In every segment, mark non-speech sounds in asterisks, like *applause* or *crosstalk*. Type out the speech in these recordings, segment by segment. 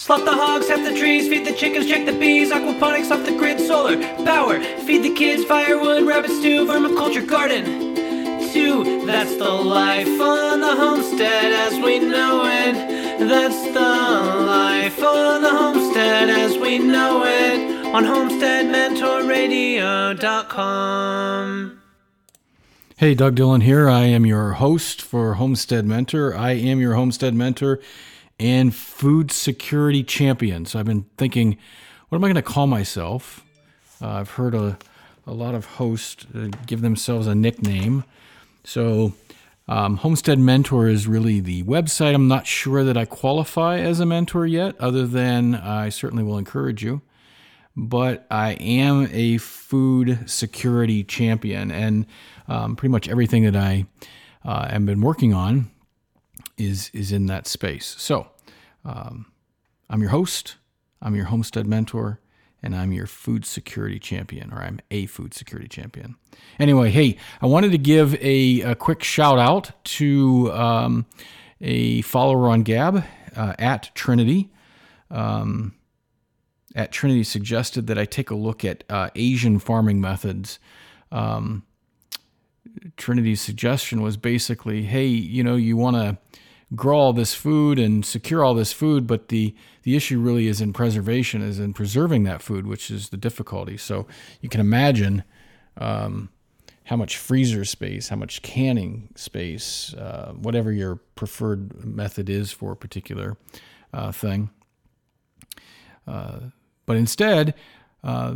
Slot the hogs, half the trees, feed the chickens, check the bees, aquaponics off the grid, solar power, feed the kids, firewood, rabbit stew, vermiculture garden. Two, that's the life on the homestead as we know it. That's the life on the homestead as we know it on homesteadmentorradio.com. Hey, Doug Dillon here. I am your host for Homestead Mentor. I am your Homestead Mentor and food security champion. So I've been thinking, what am I going to call myself? Uh, I've heard a, a lot of hosts uh, give themselves a nickname. So um, Homestead Mentor is really the website. I'm not sure that I qualify as a mentor yet, other than I certainly will encourage you. But I am a food security champion, and um, pretty much everything that I uh, have been working on is is in that space. So, um, I'm your host. I'm your homestead mentor, and I'm your food security champion, or I'm a food security champion. Anyway, hey, I wanted to give a, a quick shout out to um, a follower on Gab uh, at Trinity. Um, at Trinity suggested that I take a look at uh, Asian farming methods. Um, Trinity's suggestion was basically, hey, you know, you want to grow all this food and secure all this food, but the the issue really is in preservation, is in preserving that food, which is the difficulty. So you can imagine um, how much freezer space, how much canning space, uh, whatever your preferred method is for a particular uh, thing. Uh, but instead, uh,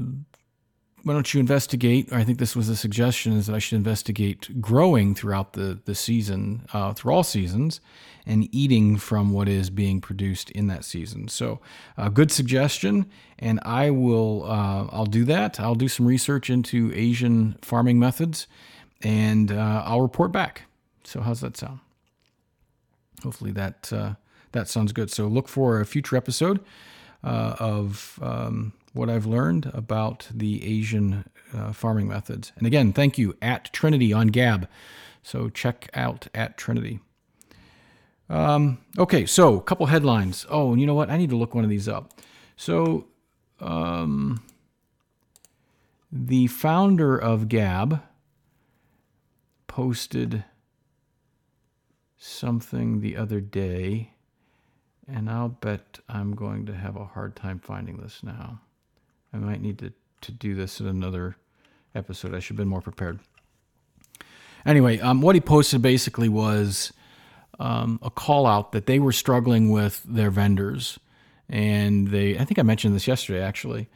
why don't you investigate? I think this was a suggestion: is that I should investigate growing throughout the the season, uh, through all seasons, and eating from what is being produced in that season. So, a good suggestion, and I will uh, I'll do that. I'll do some research into Asian farming methods, and uh, I'll report back. So, how's that sound? Hopefully that uh, that sounds good. So, look for a future episode uh, of. Um, what I've learned about the Asian uh, farming methods. And again, thank you at Trinity on Gab. So check out at Trinity. Um, okay, so a couple headlines. Oh, and you know what? I need to look one of these up. So, um, the founder of Gab posted something the other day, and I'll bet I'm going to have a hard time finding this now. I might need to, to do this in another episode. I should have been more prepared. Anyway, um, what he posted basically was um, a call out that they were struggling with their vendors. And they, I think I mentioned this yesterday actually,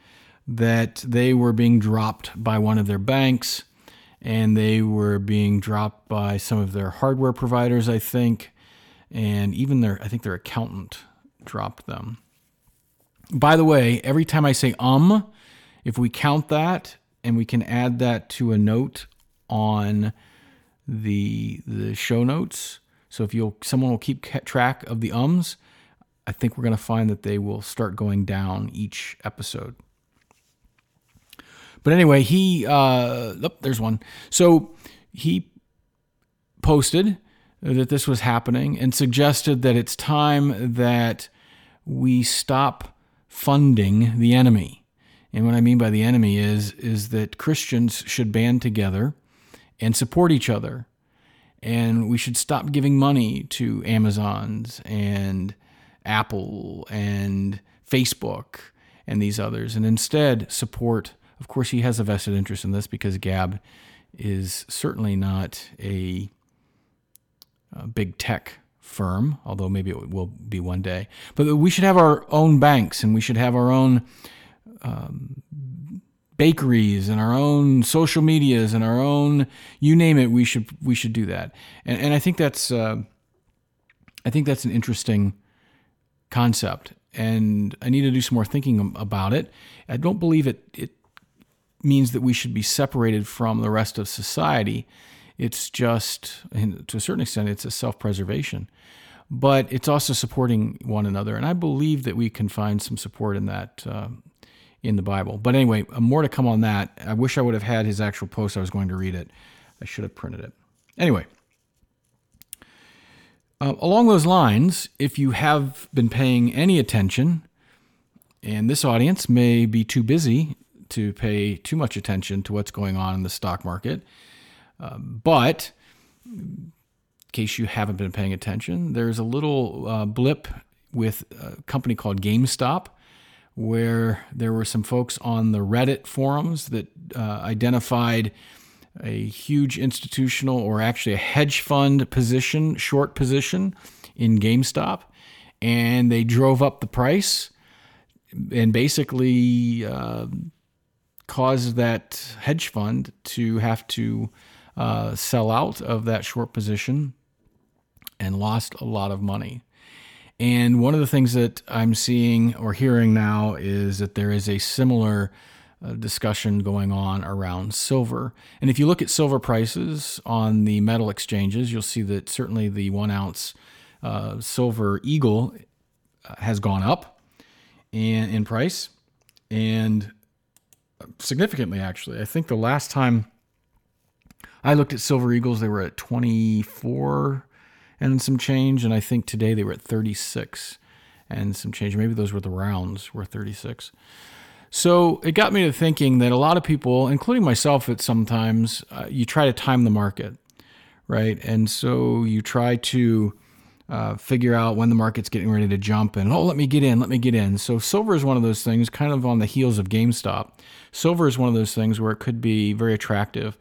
that they were being dropped by one of their banks and they were being dropped by some of their hardware providers, I think, and even their, I think their accountant dropped them. By the way, every time I say um, if we count that and we can add that to a note on the the show notes, so if you'll someone will keep track of the ums, I think we're going to find that they will start going down each episode. But anyway, he uh, oh, there's one. So he posted that this was happening and suggested that it's time that we stop funding the enemy. And what I mean by the enemy is is that Christians should band together and support each other. And we should stop giving money to Amazons and Apple and Facebook and these others and instead support of course he has a vested interest in this because Gab is certainly not a, a big tech firm, although maybe it will be one day. But we should have our own banks and we should have our own um, bakeries and our own social medias and our own you name it. We should we should do that. And, and I think that's uh, I think that's an interesting concept. And I need to do some more thinking about it. I don't believe it it means that we should be separated from the rest of society. It's just, to a certain extent, it's a self preservation, but it's also supporting one another. And I believe that we can find some support in that uh, in the Bible. But anyway, uh, more to come on that. I wish I would have had his actual post. I was going to read it. I should have printed it. Anyway, uh, along those lines, if you have been paying any attention And this audience may be too busy to pay too much attention to what's going on in the stock market. Um, but in case you haven't been paying attention, there's a little uh, blip with a company called GameStop where there were some folks on the Reddit forums that uh, identified a huge institutional or actually a hedge fund position, short position in GameStop, and they drove up the price and basically uh, caused that hedge fund to have to uh, sell out of that short position and lost a lot of money. And one of the things that I'm seeing or hearing now is that there is a similar uh, discussion going on around silver. And if you look at silver prices on the metal exchanges, you'll see that certainly the one ounce uh, silver eagle uh, has gone up in, in price and significantly, actually. I think the last time I looked at silver eagles, they were at 24 and some change. And I think today they were at 36 and some change. Maybe those were the rounds, were 36. So it got me to thinking that a lot of people, including myself at sometimes, uh, you try to time the market, right? And so you try to uh, figure out when the market's getting ready to jump and, oh, let me get in, let me get in. So silver is one of those things, kind of on the heels of GameStop. Silver is one of those things where it could be very attractive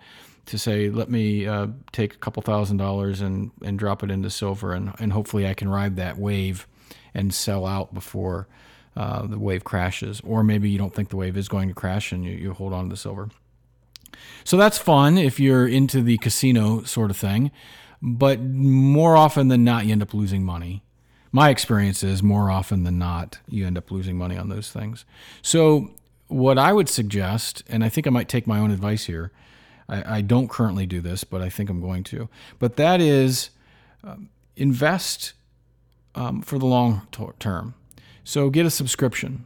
to say, let me uh, take a couple thousand dollars and, and drop it into silver, and, and hopefully I can ride that wave and sell out before uh, the wave crashes. Or maybe you don't think the wave is going to crash and you, you hold on to the silver. So that's fun if you're into the casino sort of thing. But more often than not, you end up losing money. My experience is more often than not, you end up losing money on those things. So, what I would suggest, and I think I might take my own advice here, I, I don't currently do this, but I think I'm going to. But that is um, invest um, for the long term. So get a subscription.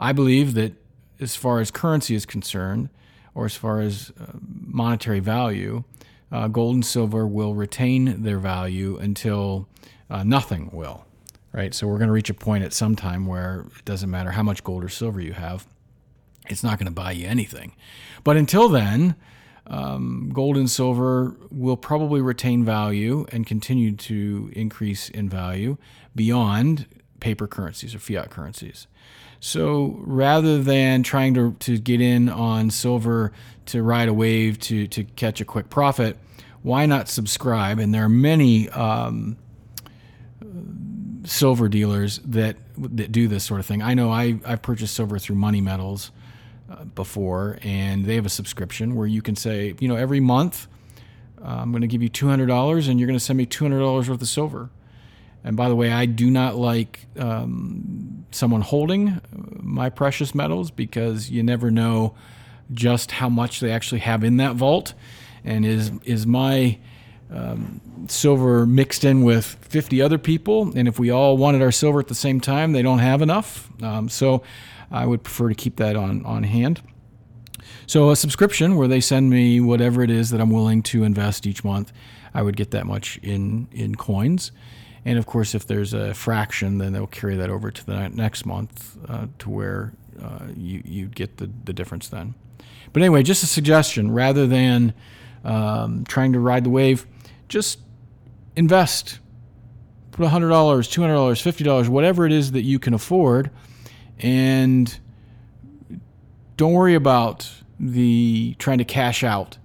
I believe that as far as currency is concerned, or as far as uh, monetary value, uh, gold and silver will retain their value until uh, nothing will. Right. So we're going to reach a point at some time where it doesn't matter how much gold or silver you have, it's not going to buy you anything. But until then, um, gold and silver will probably retain value and continue to increase in value beyond paper currencies or fiat currencies. So rather than trying to, to get in on silver to ride a wave to, to catch a quick profit, why not subscribe? And there are many um, silver dealers that that do this sort of thing. I know I, I've purchased silver through Money Metals before, and they have a subscription where you can say, you know, every month uh, I'm going to give you $200 and you're going to send me $200 worth of silver. And by the way, I do not like um, someone holding my precious metals because you never know just how much they actually have in that vault. And is is my um, silver mixed in with 50 other people? And if we all wanted our silver at the same time, they don't have enough. Um, so I would prefer to keep that on, on hand. So, a subscription where they send me whatever it is that I'm willing to invest each month, I would get that much in, in coins. And of course, if there's a fraction, then they'll carry that over to the next month uh, to where uh, you, you get the, the difference then. But anyway, just a suggestion rather than um, trying to ride the wave, just invest. Put $100, $200, $50, whatever it is that you can afford and don't worry about the trying to cash out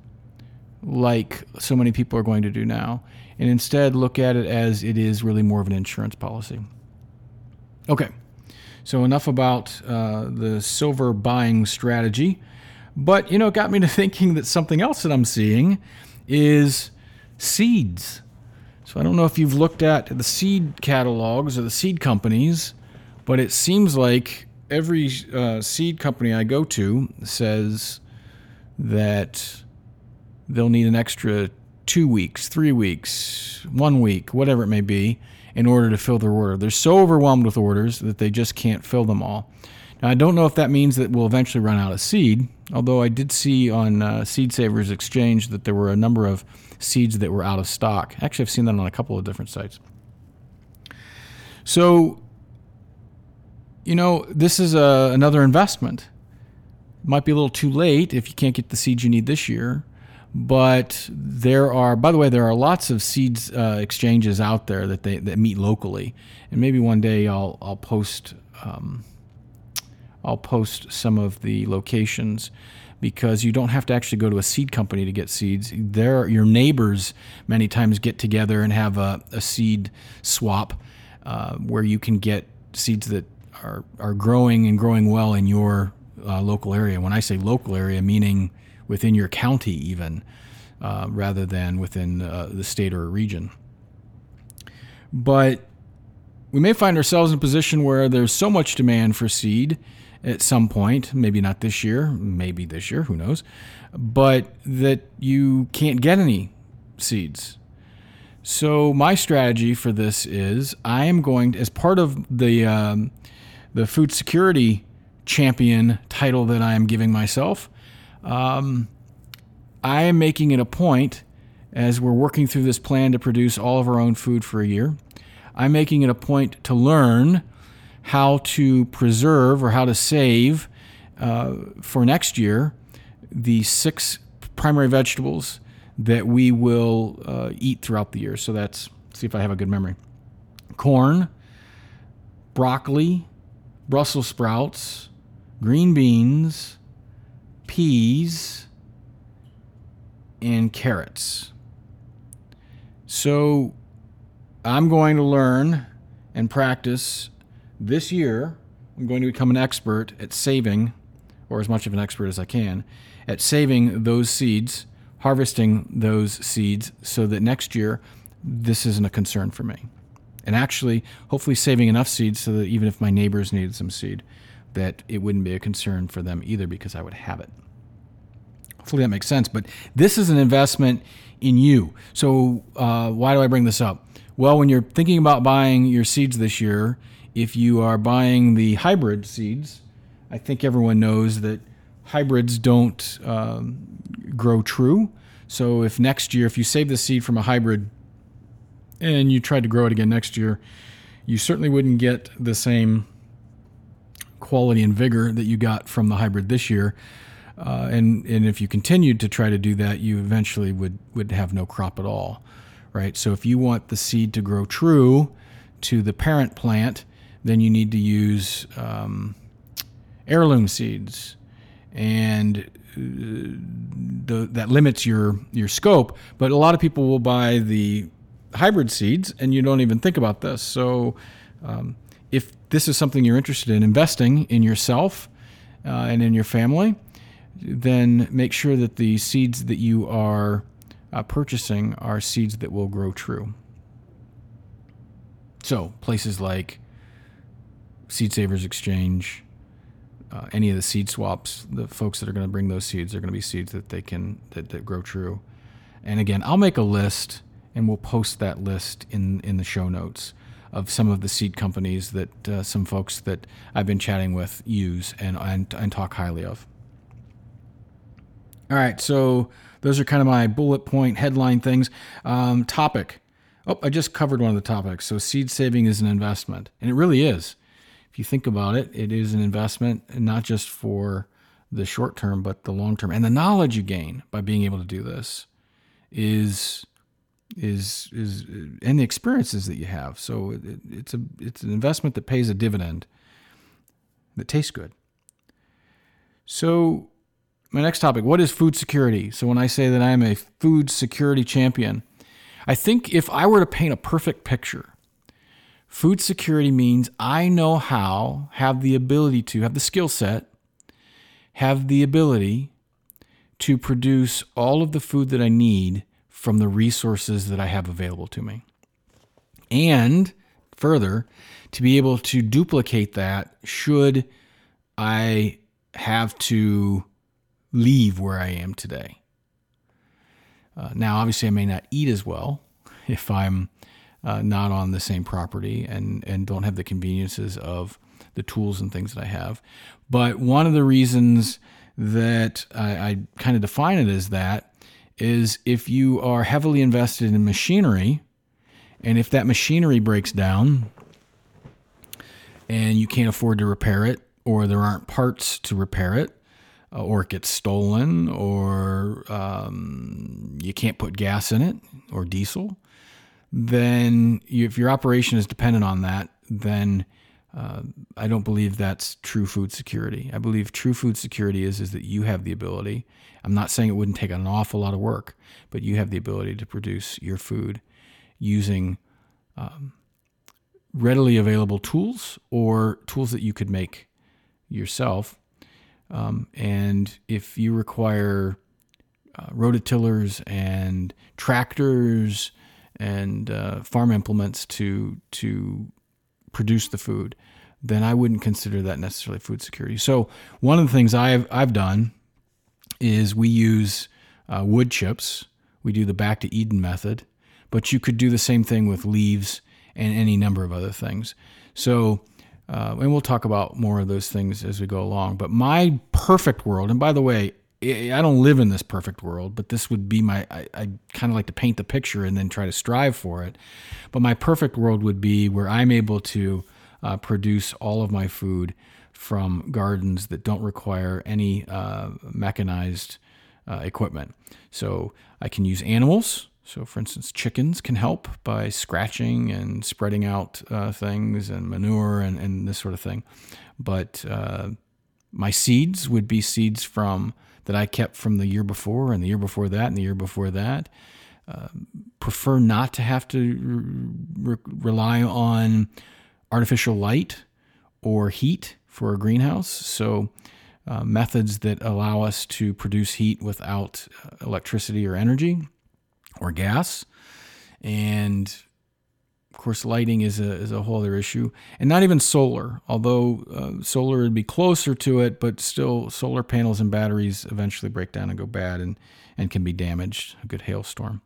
like so many people are going to do now. And instead, look at it as it is really more of an insurance policy. Okay, so enough about uh, the silver buying strategy. But, you know, it got me to *laughs* thinking that something else that I'm seeing is seeds. So I don't know if you've looked at the seed catalogs or the seed companies, but it seems like every uh, seed company I go to says that they'll need an extra two weeks, three weeks, one week, whatever it may be, in order to fill their order. They're so overwhelmed with orders that they just can't fill them all. Now, I don't know if that means that we'll eventually run out of seed, although I did see on uh, Seed Savers Exchange that there were a number of seeds that were out of stock. Actually, I've seen that on a couple of different sites. So, you know, this is a, another investment. Might be a little too late if you can't get the seeds you need this year. But there are, by the way, there are lots of seeds uh, exchanges out there that they that meet locally, and maybe one day I'll I'll post um, I'll post some of the locations because you don't have to actually go to a seed company to get seeds. There, your neighbors many times get together and have a, a seed swap uh, where you can get seeds that are, are growing and growing well in your uh, local area. When I say local area, meaning within your county, even uh, rather than within uh, the state or a region. But we may find ourselves in a position where there's so much demand for seed at some point, maybe not this year, maybe this year, who knows, but that you can't get any seeds. So my strategy for this is I am going to, as part of the um, the food security champion title that I am giving myself. Um, I am making it a point as we're working through this plan to produce all of our own food for a year. I'm making it a point to learn how to preserve or how to save uh, for next year the six primary vegetables that we will uh, eat throughout the year. So that's, see if I have a good memory corn, broccoli, Brussels sprouts, green beans, peas, and carrots. So I'm going to learn and practice this year. I'm going to become an expert at saving, or as much of an expert as I can, at saving those seeds, harvesting those seeds, so that next year this isn't a concern for me. And actually, hopefully, saving enough seeds so that even if my neighbors needed some seed, that it wouldn't be a concern for them either because I would have it. Hopefully that makes sense. But this is an investment in you. So uh, why do I bring this up? Well, when you're thinking about buying your seeds this year, if you are buying the hybrid seeds, I think everyone knows that hybrids don't um, grow true. So if next year, if you save the seed from a hybrid and you tried to grow it again next year, you certainly wouldn't get the same quality and vigor that you got from the hybrid this year. Uh, and and if you continued to try to do that, you eventually would would have no crop at all, right? So if you want the seed to grow true to the parent plant, then you need to use um, heirloom seeds, and uh, the, that limits your your scope. But a lot of people will buy the hybrid seeds, and you don't even think about this. So um, if this is something you're interested in investing in yourself uh, and in your family, then make sure that the seeds that you are uh, purchasing are seeds that will grow true. So, places like Seed Savers Exchange, uh, any of the seed swaps, the folks that are going to bring those seeds are going to be seeds that they can that, that grow true. And again, I'll make a list and we'll post that list in in the show notes of some of the seed companies that uh, some folks that I've been chatting with use and, and, and talk highly of. All right, so those are kind of my bullet point headline things. Um, topic. Oh, I just covered one of the topics. So, seed saving is an investment, and it really is. If you think about it, it is an investment, and not just for the short term, but the long term. And the knowledge you gain by being able to do this is is is uh, and the experiences that you have. So it, it's a it's an investment that pays a dividend that tastes good. So my next topic, what is food security? So when I say that I am a food security champion, I think if I were to paint a perfect picture, food security means I know how, have the ability to, have the skill set, have the ability to produce all of the food that I need from the resources that I have available to me. And further, to be able to duplicate that should I have to leave where I am today. Uh, now, obviously, I may not eat as well *laughs* if I'm uh, not on the same property and, and don't have the conveniences of the tools and things that I have. But one of the reasons that I, I kind of define it as that is if you are heavily invested in machinery, and if that machinery breaks down, and you can't afford to repair it, or there aren't parts to repair it, uh, or it gets stolen, or um, you can't put gas in it or diesel, then if your operation is dependent on that, then uh, I don't believe that's true food security. I believe true food security is is that you have the ability. I'm not saying it wouldn't take an awful lot of work, but you have the ability to produce your food using um, readily available tools or tools that you could make yourself. Um, and if you require uh, rototillers and tractors and uh, farm implements to to produce the food, then I wouldn't consider that necessarily food security. So one of the things I've I've done is we use uh, wood chips. We do the back to Eden method, but you could do the same thing with leaves and any number of other things. So, uh, and we'll talk about more of those things as we go along. But my perfect world, and by the way, I don't live in this perfect world, but this would be my. I, I kind of like to paint the picture and then try to strive for it. But my perfect world would be where I'm able to uh, produce all of my food from gardens that don't require any uh, mechanized uh, equipment. So I can use animals. So, for instance, chickens can help by scratching and spreading out uh, things and manure and, and, this sort of thing. But uh, my seeds would be seeds from that I kept from the year before and the year before that and the year before that. Uh, prefer not to have to re- rely on artificial light or heat for a greenhouse. So, uh, methods that allow us to produce heat without uh, electricity or energy or gas. And of course, lighting is a, is a whole other issue. And not even solar, although uh, solar would be closer to it, but still, solar panels and batteries eventually break down and go bad and, and can be damaged. A good hailstorm.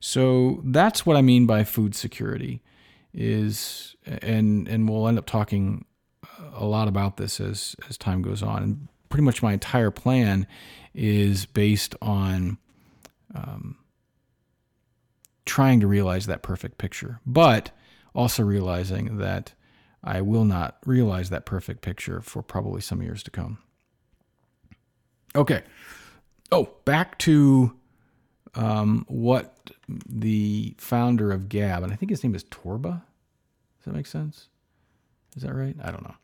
So that's what I mean by food security is and and we'll end up talking a lot about this as as time goes on. And pretty much my entire plan is based on um, trying to realize that perfect picture, but also realizing that I will not realize that perfect picture for probably some years to come. Okay. Oh, back to um, what the founder of Gab, and I think his name is Torba. Does that make sense? Is that right? I don't know.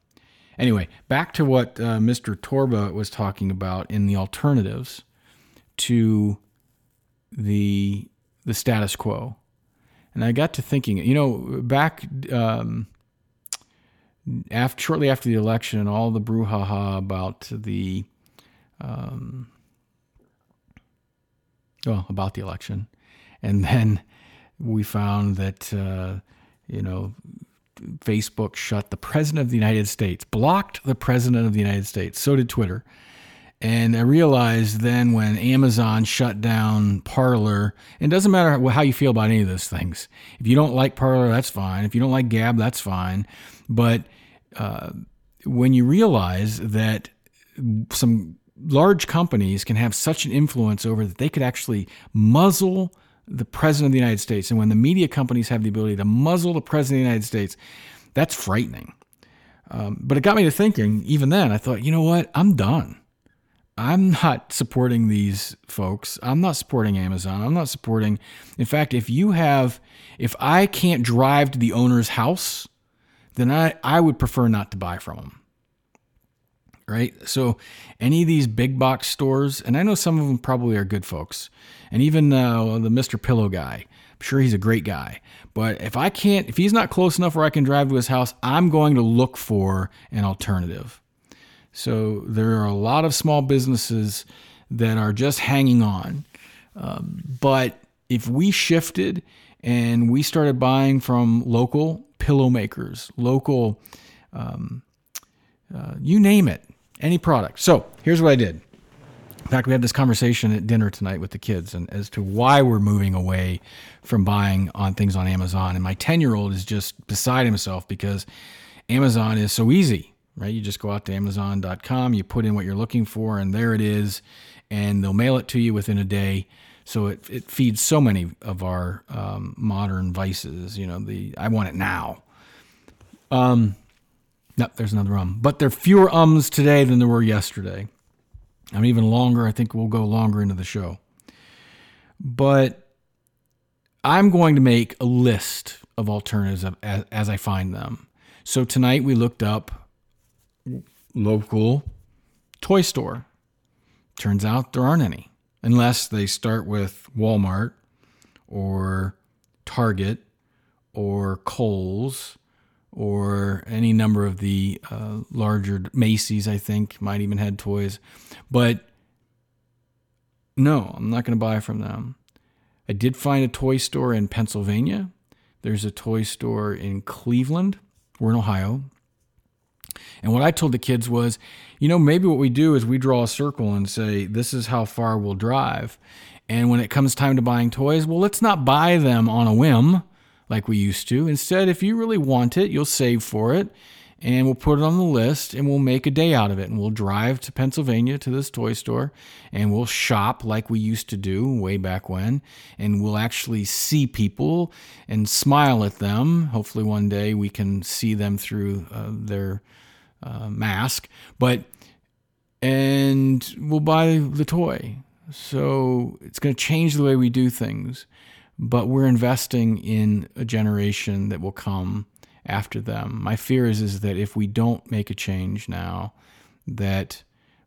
Anyway, back to what uh, Mr. Torba was talking about in the alternatives to the the status quo, and I got to thinking. You know, back um, after shortly after the election and all the brouhaha about the um, well about the election, and then we found that uh, you know Facebook shut the president of the United States, blocked the president of the United States. So did Twitter. And I realized then when Amazon shut down Parler, it doesn't matter how you feel about any of those things. If you don't like Parler, that's fine. If you don't like Gab, that's fine. But uh, when you realize that some large companies can have such an influence over that they could actually muzzle the president of the United States. And when the media companies have the ability to muzzle the president of the United States, that's frightening. Um, but it got me to thinking, even then, I thought, you know what? I'm done. I'm not supporting these folks. I'm not supporting Amazon. I'm not supporting. In fact, if you have, if I can't drive to the owner's house, then I, I would prefer not to buy from them right? So, any of these big box stores, and I know some of them probably are good folks, and even uh, the Mr. Pillow guy, I'm sure he's a great guy. But if I can't, if he's not close enough where I can drive to his house, I'm going to look for an alternative. So, there are a lot of small businesses that are just hanging on. Um, but if we shifted and we started buying from local pillow makers, local, um, uh, you name it, any product. So here's what I did. In fact, we had this conversation at dinner tonight with the kids and as to why we're moving away from buying on things on Amazon. And my 10 year old is just beside himself because Amazon is so easy, right? You just go out to Amazon.com, you put in what you're looking for, and there it is, and they'll mail it to you within a day. So it, it feeds so many of our um, modern vices. You know, the I want it now. Um, Nope, there's another um. But there are fewer ums today than there were yesterday. I'm even longer. I think we'll go longer into the show. But I'm going to make a list of alternatives as, as I find them. So tonight we looked up local toy store. Turns out there aren't any, unless they start with Walmart or Target or Kohl's or any number of the uh, larger Macy's, I think, might even had toys. But no, I'm not going to buy from them. I did find a toy store in Pennsylvania. There's a toy store in Cleveland. We're in Ohio. And what I told the kids was, you know, maybe what we do is we draw a circle and say, this is how far we'll drive. And when it comes time to buying toys, well, let's not buy them on a whim like we used to. Instead, if you really want it, you'll save for it and we'll put it on the list and we'll make a day out of it. And we'll drive to Pennsylvania to this toy store and we'll shop like we used to do way back when. And we'll actually see people and smile at them. Hopefully, one day we can see them through uh, their uh, mask. But, and we'll buy the toy. So it's going to change the way we do things. But we're investing in a generation that will come after them. My fear is, is that if we don't make a change now, that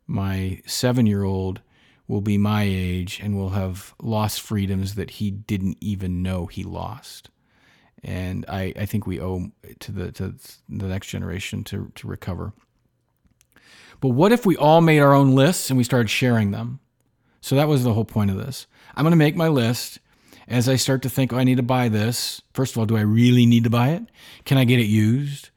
my seven year old will be my age and will have lost freedoms that he didn't even know he lost. And I, I think we owe to the to the next generation to, to recover. But what if we all made our own lists and we started sharing them? So that was the whole point of this. I'm going to make my list as I start to think, oh, I need to buy this, first of all, do I really need to buy it? Can I get it used?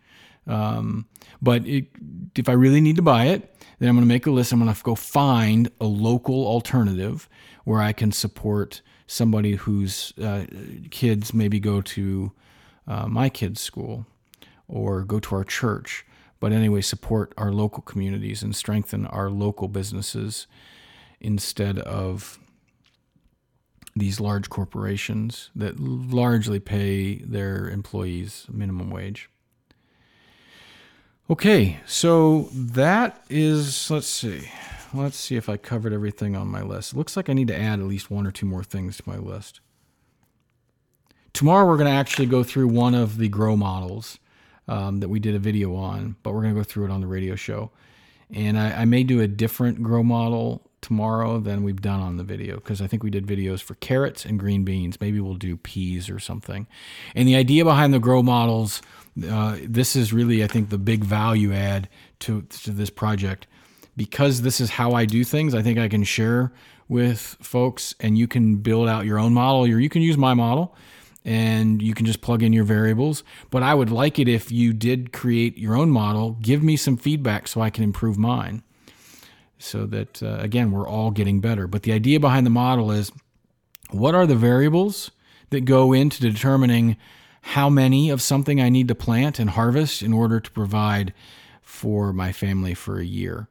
Um, but it, if I really need to buy it, then I'm going to make a list. I'm going to go find a local alternative where I can support somebody whose uh, kids maybe go to uh, my kids' school or go to our church. But anyway, support our local communities and strengthen our local businesses instead of these large corporations that largely pay their employees minimum wage. Okay, so that is, let's see. Let's see if I covered everything on my list. It looks like I need to add at least one or two more things to my list. Tomorrow, we're going to actually go through one of the grow models um, that we did a video on, but we're going to go through it on the radio show. And I, I may do a different grow model tomorrow than we've done on the video because I think we did videos for carrots and green beans. Maybe we'll do peas or something. And the idea behind the grow models, uh, this is really, I think, the big value add to, to this project. Because this is how I do things, I think I can share with folks and you can build out your own model or you can use my model and you can just plug in your variables. But I would like it if you did create your own model, give me some feedback so I can improve mine so that, uh, again, we're all getting better. But the idea behind the model is what are the variables that go into determining how many of something I need to plant and harvest in order to provide for my family for a year?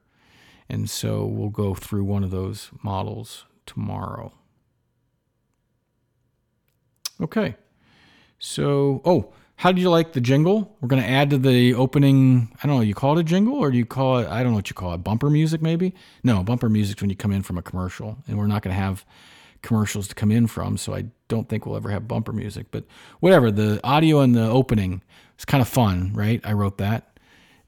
And so we'll go through one of those models tomorrow. Okay. So, oh, how do you like the jingle? We're going to add to the opening. I don't know. You call it a jingle, or do you call it? I don't know what you call it. Bumper music, maybe. No, bumper music when you come in from a commercial, and we're not going to have commercials to come in from. So I don't think we'll ever have bumper music. But whatever. The audio and the opening is kind of fun, right? I wrote that.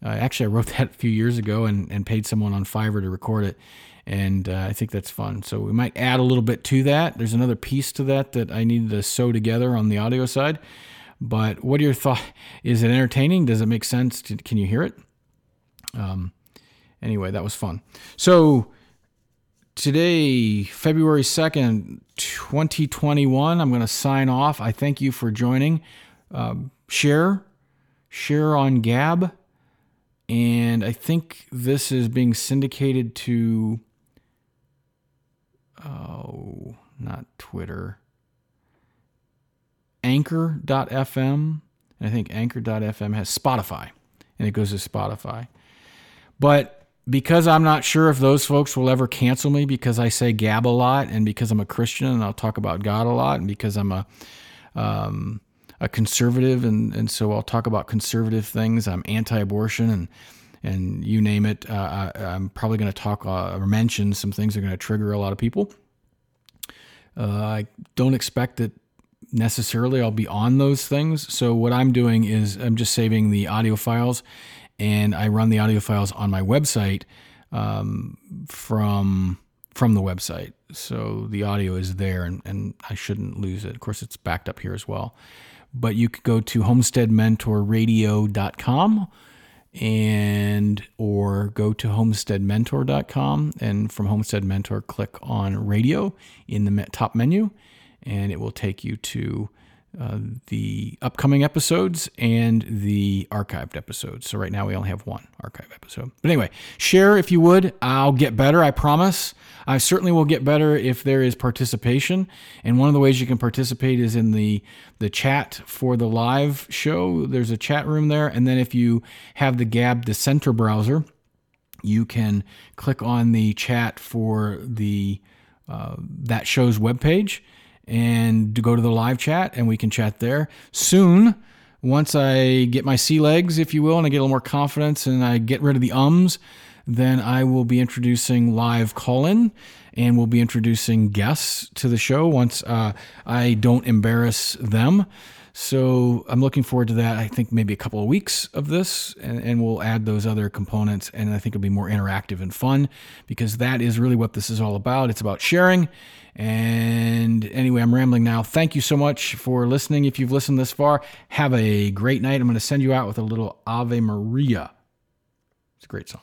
Uh, actually, I wrote *laughs* that a few years ago and, and paid someone on Fiverr to record it. And uh, I think that's fun. So we might add a little bit to that. There's another piece to that that I needed to sew together on the audio side. But what are your thoughts? Is it entertaining? Does it make sense? Can you hear it? Um, anyway, that was fun. So today, February 2nd, 2021, I'm going to sign off. I thank you for joining. Um, share, share on Gab. And I think this is being syndicated to, oh, not Twitter. Anchor.fm. And I think Anchor.fm has Spotify, and it goes to Spotify. But because I'm not sure if those folks will ever cancel me because I say gab a lot, and because I'm a Christian and I'll talk about God a lot, and because I'm a um, a conservative, and, and so I'll talk about conservative things. I'm anti abortion and and you name it. Uh, I, am probably going to talk uh, or mention some things that are going to trigger a lot of people. Uh, I don't expect that necessarily I'll be on those things. So what I'm doing is I'm just saving the audio files, and I run the audio files on my website um, from from the website. So the audio is there, and, and I shouldn't lose it. Of course, it's backed up here as well. But you could go to homesteadmentorradio.com and or go to homesteadmentor.com and from homestead mentor click on radio in the top menu and it will take you to uh, the upcoming episodes and the archived episodes. So right now we only have one archive episode. But anyway, share if you would. I'll get better, I promise. I certainly will get better if there is participation. And one of the ways you can participate is in the the chat for the live show. There's a chat room there, and then if you have the Gab Dissenter browser, you can click on the chat for the uh, that show's webpage and go to the live chat and we can chat there. Soon, once I get my sea legs, if you will, and I get a little more confidence and I get rid of the ums, then I will be introducing live call in and we'll be introducing guests to the show once uh, I don't embarrass them. So I'm looking forward to that. I think maybe a couple of weeks of this, and, and, we'll add those other components. And I think it'll be more interactive and fun because that is really what this is all about. It's about sharing and anyway, I'm rambling now. Thank you so much for listening. If you've listened this far, have a great night. I'm going to send you out with a little Ave Maria. It's a great song.